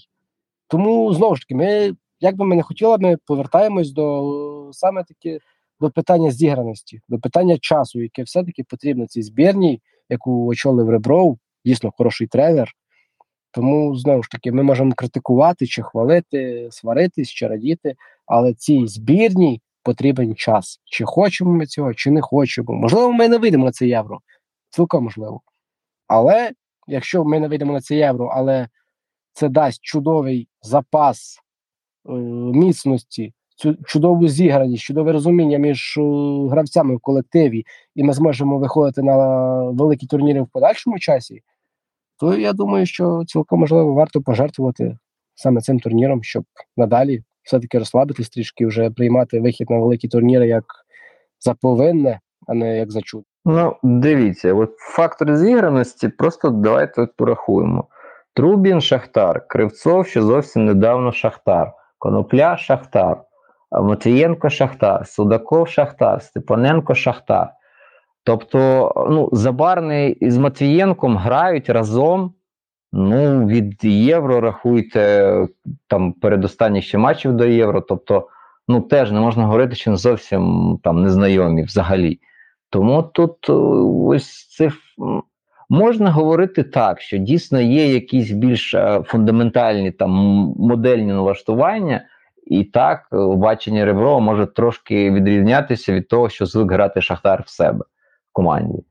Тому знову ж таки, ми, як би ми не хотіли, ми повертаємось до саме таки до питання зіграності, до питання часу, яке все-таки потрібно цій збірній, яку очолив Ребров, дійсно хороший тренер. Тому знову ж таки, ми можемо критикувати чи хвалити, сваритись чи радіти, але цій збірній потрібен час. Чи хочемо ми цього, чи не хочемо. Можливо, ми не вийдемо на це євро. Цілком можливо. Але якщо ми не вийдемо на це євро, але це дасть чудовий запас е, міцності, цю чудову зіграність, чудове розуміння між е, гравцями в колективі, і ми зможемо виходити на великі турніри в подальшому часі, то я думаю, що цілком можливо варто пожертвувати саме цим турніром, щоб надалі все-таки розслабитись трішки, вже приймати вихід на великі турніри як за повинне, а не як за чудо. Ну, дивіться, от фактор зіграності, просто давайте порахуємо. Трубін Шахтар, Кривцов, що зовсім недавно Шахтар, Конопля Шахтар, Матвієнко Шахтар, Судаков Шахтар, Степаненко Шахтар. Тобто, ну, Забарний із Матвієнком грають разом. Ну, від євро рахуйте там передостанніх ще матчів до євро. Тобто, ну теж не можна говорити, що зовсім там незнайомі взагалі. Тому тут ось це можна говорити так, що дійсно є якісь більш фундаментальні там модельні налаштування. І так, бачення Реброва може трошки відрізнятися від того, що звик грати Шахтар в себе в команді.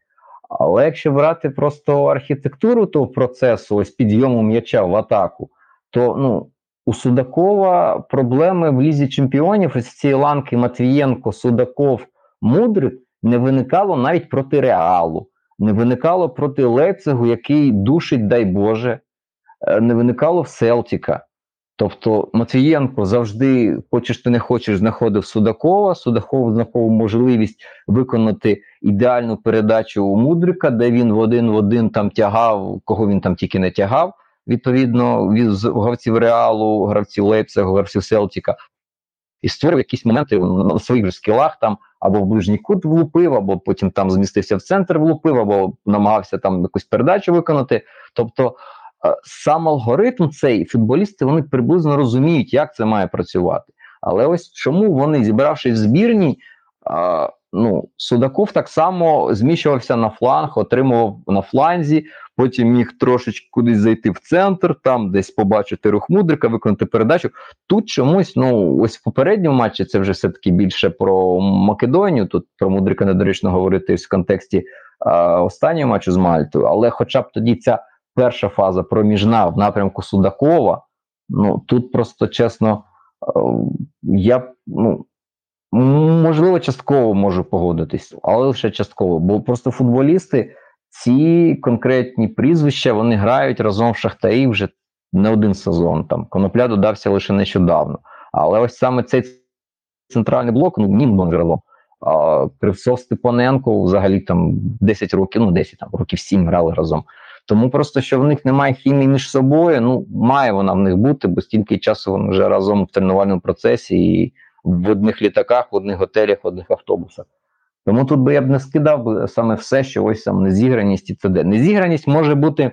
Але якщо брати просто архітектуру того процесу, ось підйому м'яча в атаку, то ну, у Судакова проблеми в лізі чемпіонів із цієї ланки Матвієнко, Судаков, Мудрик не виникало навіть проти Реалу, не виникало проти Лейпцигу, який душить, дай Боже, е, не виникало в Селтіка. Тобто Матвієнко завжди, хочеш ти не хочеш, знаходив Судакова. Судаков знаходив можливість виконати ідеальну передачу у Мудрика, де він в один в один там тягав, кого він там тільки не тягав. Відповідно, від гравців Реалу, гравців Лейпцигу, гравців Селтіка. І створив якісь моменти на своїх же скілах там або в ближній кут влупив, або потім там змістився в центр, влупив, або намагався там якусь передачу виконати. Тобто сам алгоритм цей футболісти вони приблизно розуміють, як це має працювати. Але ось чому вони, зібравшись в збірній, а, ну, Судаков так само зміщувався на фланг, отримував на фланзі, потім міг трошечки кудись зайти в центр, там десь побачити рух мудрика, виконати передачу. Тут чомусь, ну ось в попередньому матчі це вже все-таки більше про Македонію. Тут про мудрика недоречно говорити в контексті а, останнього матчу з Мальтою, але хоча б тоді ця перша фаза проміжна в напрямку Судакова. Ну тут просто чесно, е, я ну, можливо частково можу погодитись, але лише частково. Бо просто футболісти, ці конкретні прізвища, вони грають разом в Шахтарі вже не один сезон. Там Конопля додався лише нещодавно. Але ось саме цей центральний блок, ну нім разом. Кривцов Степаненко взагалі там 10 років, ну 10 там років 7 грали разом. Тому просто що в них немає хімії між собою. Ну має вона в них бути, бо стільки часу вони вже разом в тренувальному процесі і в одних літаках, в одних готелях, в одних автобусах. Тому тут би я б не скидав саме все, що ось там незіграність і де. Незіграність може бути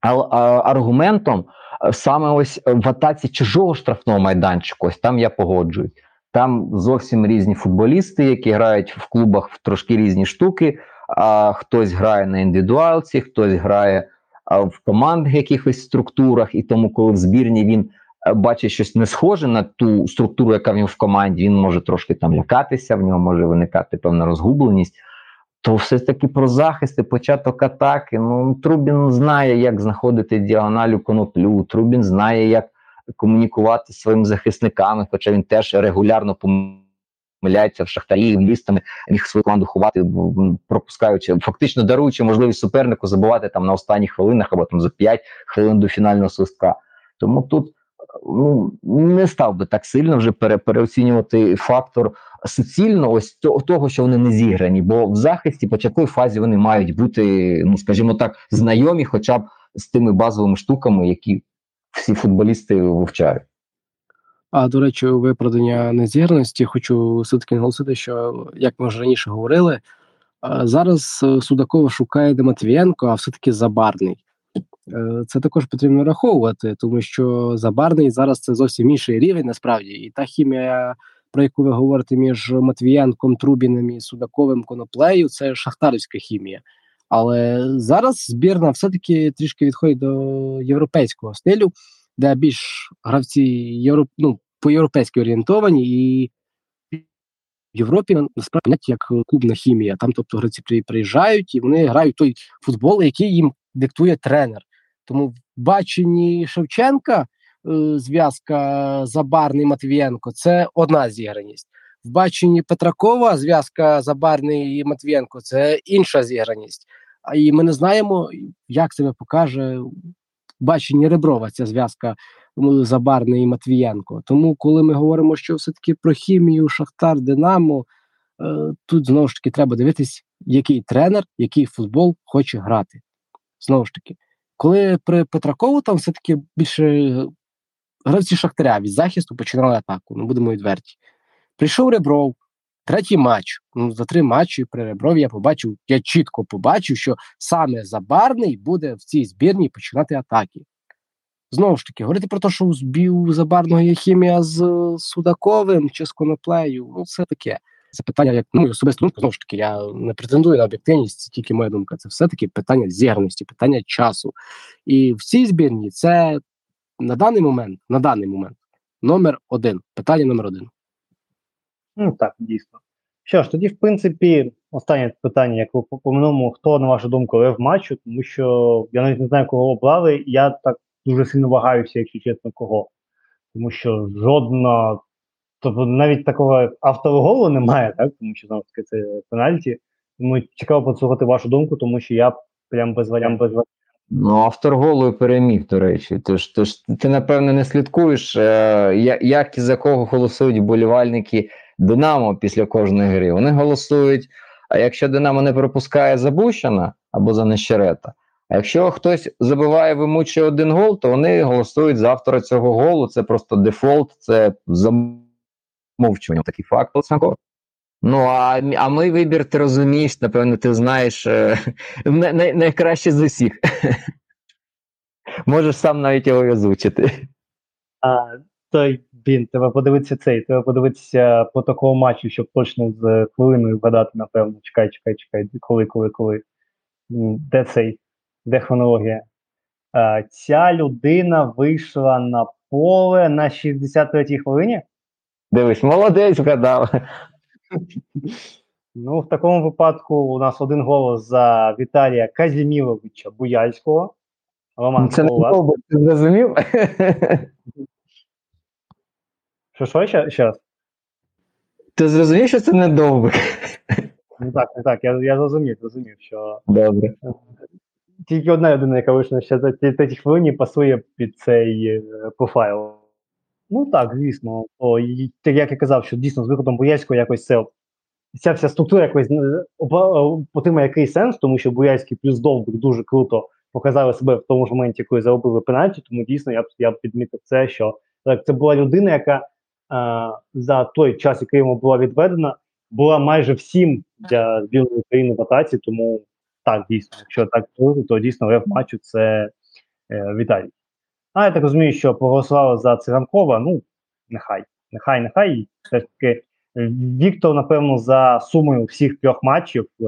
аргументом саме ось в атаці чужого штрафного майданчику. Ось там я погоджуюсь. Там зовсім різні футболісти, які грають в клубах в трошки різні штуки а хтось грає на індивідуалці, хтось грає а, в командних якихось структурах, і тому, коли в збірні він бачить щось не схоже на ту структуру, яка в нього в команді, він може трошки там лякатися, в нього може виникати певна розгубленість. то все-таки про захист і початок атаки. Ну, Трубін знає, як знаходити діагоналю коноплю, Трубін знає, як комунікувати зі своїми захисниками, хоча він теж регулярно помиляється в шахтарі, в лістами міг свою команду ховати, пропускаючи, фактично даруючи можливість супернику забувати там на останніх хвилинах або там за 5 хвилин до фінального свистка. Тому тут ну, не став би так сильно вже пере, переоцінювати фактор суцільно ось того, що вони не зіграні, бо в захисті початковій фазі вони мають бути, ну скажімо так, знайомі, хоча б з тими базовими штуками, які всі футболісти вивчають. А до речі, виправдання незіграності хочу все-таки наголосити, що як ми вже раніше говорили, зараз Судакова шукає Матвієнко, а все-таки Забарний. Е, це також потрібно враховувати, тому що Забарний зараз це зовсім інший рівень, насправді, і та хімія, про яку ви говорите між Матвієнком, Трубіним і Судаковим Коноплею, це шахтарівська хімія. Але зараз збірна все-таки трішки відходить до європейського стилю, де більш гравці європ... ну, по-європейськи орієнтовані, і в Європі насправді як клубна хімія. Там, тобто, гравці приїжджають і вони грають той футбол, який їм диктує тренер. Тому в баченні Шевченка е, зв'язка Забарний Матвієнко це одна зіграність. В баченні Петракова зв'язка Забарний і Матвієнко це інша зіграність. І ми не знаємо, як себе покаже баченні Реброва ця зв'язка Забарний і Матвієнко. Тому, коли ми говоримо, що все-таки про хімію, Шахтар, Динамо, е, тут знову ж таки треба дивитись, який тренер, який футбол хоче грати. Знову ж таки, коли при Петракову там все-таки більше гравці Шахтаря від захисту починали атаку, ну будемо відверті. Прийшов Ребров, третій матч. Ну, За три матчі при Реброві я побачив, я чітко побачив, що саме Забарний буде в цій збірні починати атаки. Знову ж таки, говорити про те, що у Забарного є хімія з Судаковим чи з Коноплею, ну це таке. Це питання, як ну особисто думка, знову ж таки, я не претендую на об'єктивність, це тільки моя думка. Це все-таки питання зіграності, питання часу. І в цій збірні це на даний момент, на даний момент, номер один. Питання номер один. Ну так, дійсно. Що ж, тоді, в принципі, останнє питання, як ви по хто, на вашу думку, лев матчу, тому що я навіть не знаю, кого обрали, я так дуже сильно вагаюся, якщо чесно, кого. Тому що жодна Тобто навіть такого автоголу немає, так? Тому що знову таки це пенальті. Тому цікаво послухати вашу думку, тому що я прям без варіант без варіант. Ну, автор голою переміг, до речі. Тож, тож ти, напевно, не слідкуєш, е, як і за кого голосують вболівальники Динамо після кожної гри. Вони голосують. А якщо Динамо не пропускає Забущена або за Нещерета, а якщо хтось забиває вимучує один гол, то вони голосують за автора цього голу. Це просто дефолт, це замовчування. Такий факт. Ну, а а мій вибір, ти розумієш, напевно, ти знаєш е, (laughs) най, найкраще з усіх. (laughs) Можеш сам навіть його озвучити. А, той він, треба подивитися цей, треба подивитися по такому матчу, щоб точно з хвилиною вгадати, напевно. Чекай, чекай, чекай, коли, коли, коли. Де цей? Де хронологія? А, Ця людина вийшла на поле на 63-й хвилині. Дивись, молодець вгадав. Ну, в такому випадку у нас один голос за Віталія Казіміловича Буяльського. Роман, Це не ти зрозумів? Що, що ще, ще раз? Ти зрозумів, що це не довго? Ну так, не так, я я зрозумів, зрозумів, що. Добре. Тільки одна людина, яка вийшла ще за ті хвилині, пасує під цей е, профайл. Ну так, звісно. О, і, Як я казав, що дійсно з виходом Боярського якось це ця вся структура якось е, отримає який сенс, тому що Боярський плюс Довбик дуже круто показали себе в тому ж моменті, коли заробили пенальті, тому дійсно я б я б підмітив це, що так, це була людина, яка за той час, який йому була відведена, була майже всім для збірної України в атаці, тому так, дійсно, якщо так то дійсно лев матчу це е, Віталій. А я так розумію, що проголосували за Циганкова. Ну, нехай, нехай, нехай. Все ж таки, Віктор, напевно, за сумою всіх трьох матчів е,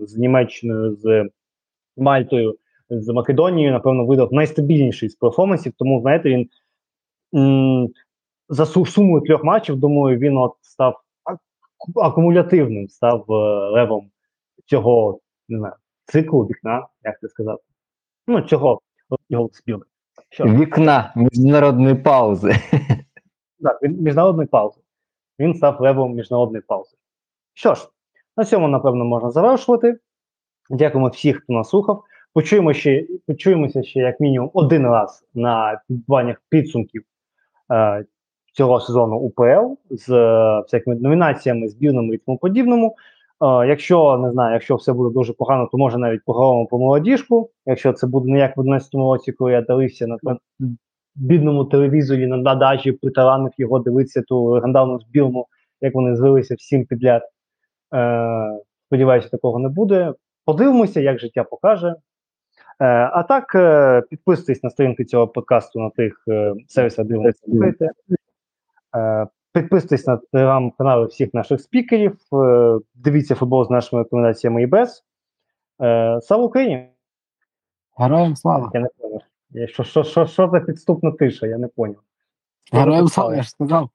з Німеччиною, з Мальтою, з Македонією, напевно, видав найстабільніший з перформансів. Тому, знаєте, він м за сумою трьох матчів, думаю, він от став акумулятивним, став е левом цього не знаю, циклу вікна, як це сказати. Ну, цього його ж, Вікна міжнародної паузи. (laughs) так, він міжнародний паузи. Він став левом міжнародної паузи. Що ж, на цьому, напевно, можна завершувати. Дякуємо всіх, хто нас слухав. Почуємо ще, почуємося ще як мінімум один раз на підбиваннях підсумків е, цього сезону УПЛ з е, всякими номінаціями, збірними і тому подібному. Е, якщо не знаю, якщо все буде дуже погано, то може навіть поговоримо по молодіжку. Якщо це буде не як в 11 році, коли я дивився на, бідному телевізорі на дадажі, притаранив його дивитися ту легендарну збірну, як вони звелися всім підряд. Е, сподіваюся, такого не буде. Подивимося, як життя покаже. Е, а так, е, підписуйтесь на сторінки цього подкасту на тих е, сервісах, де ви слухаєте. Е, підписуйтесь на телеграм-канали всіх наших спікерів. Е, дивіться футбол з нашими рекомендаціями і без. Е, слава Україні! Героям слава! Я не поняв. Що, що, що, що за підступна тиша? Я не поняв. Героям слава, я ж сказав.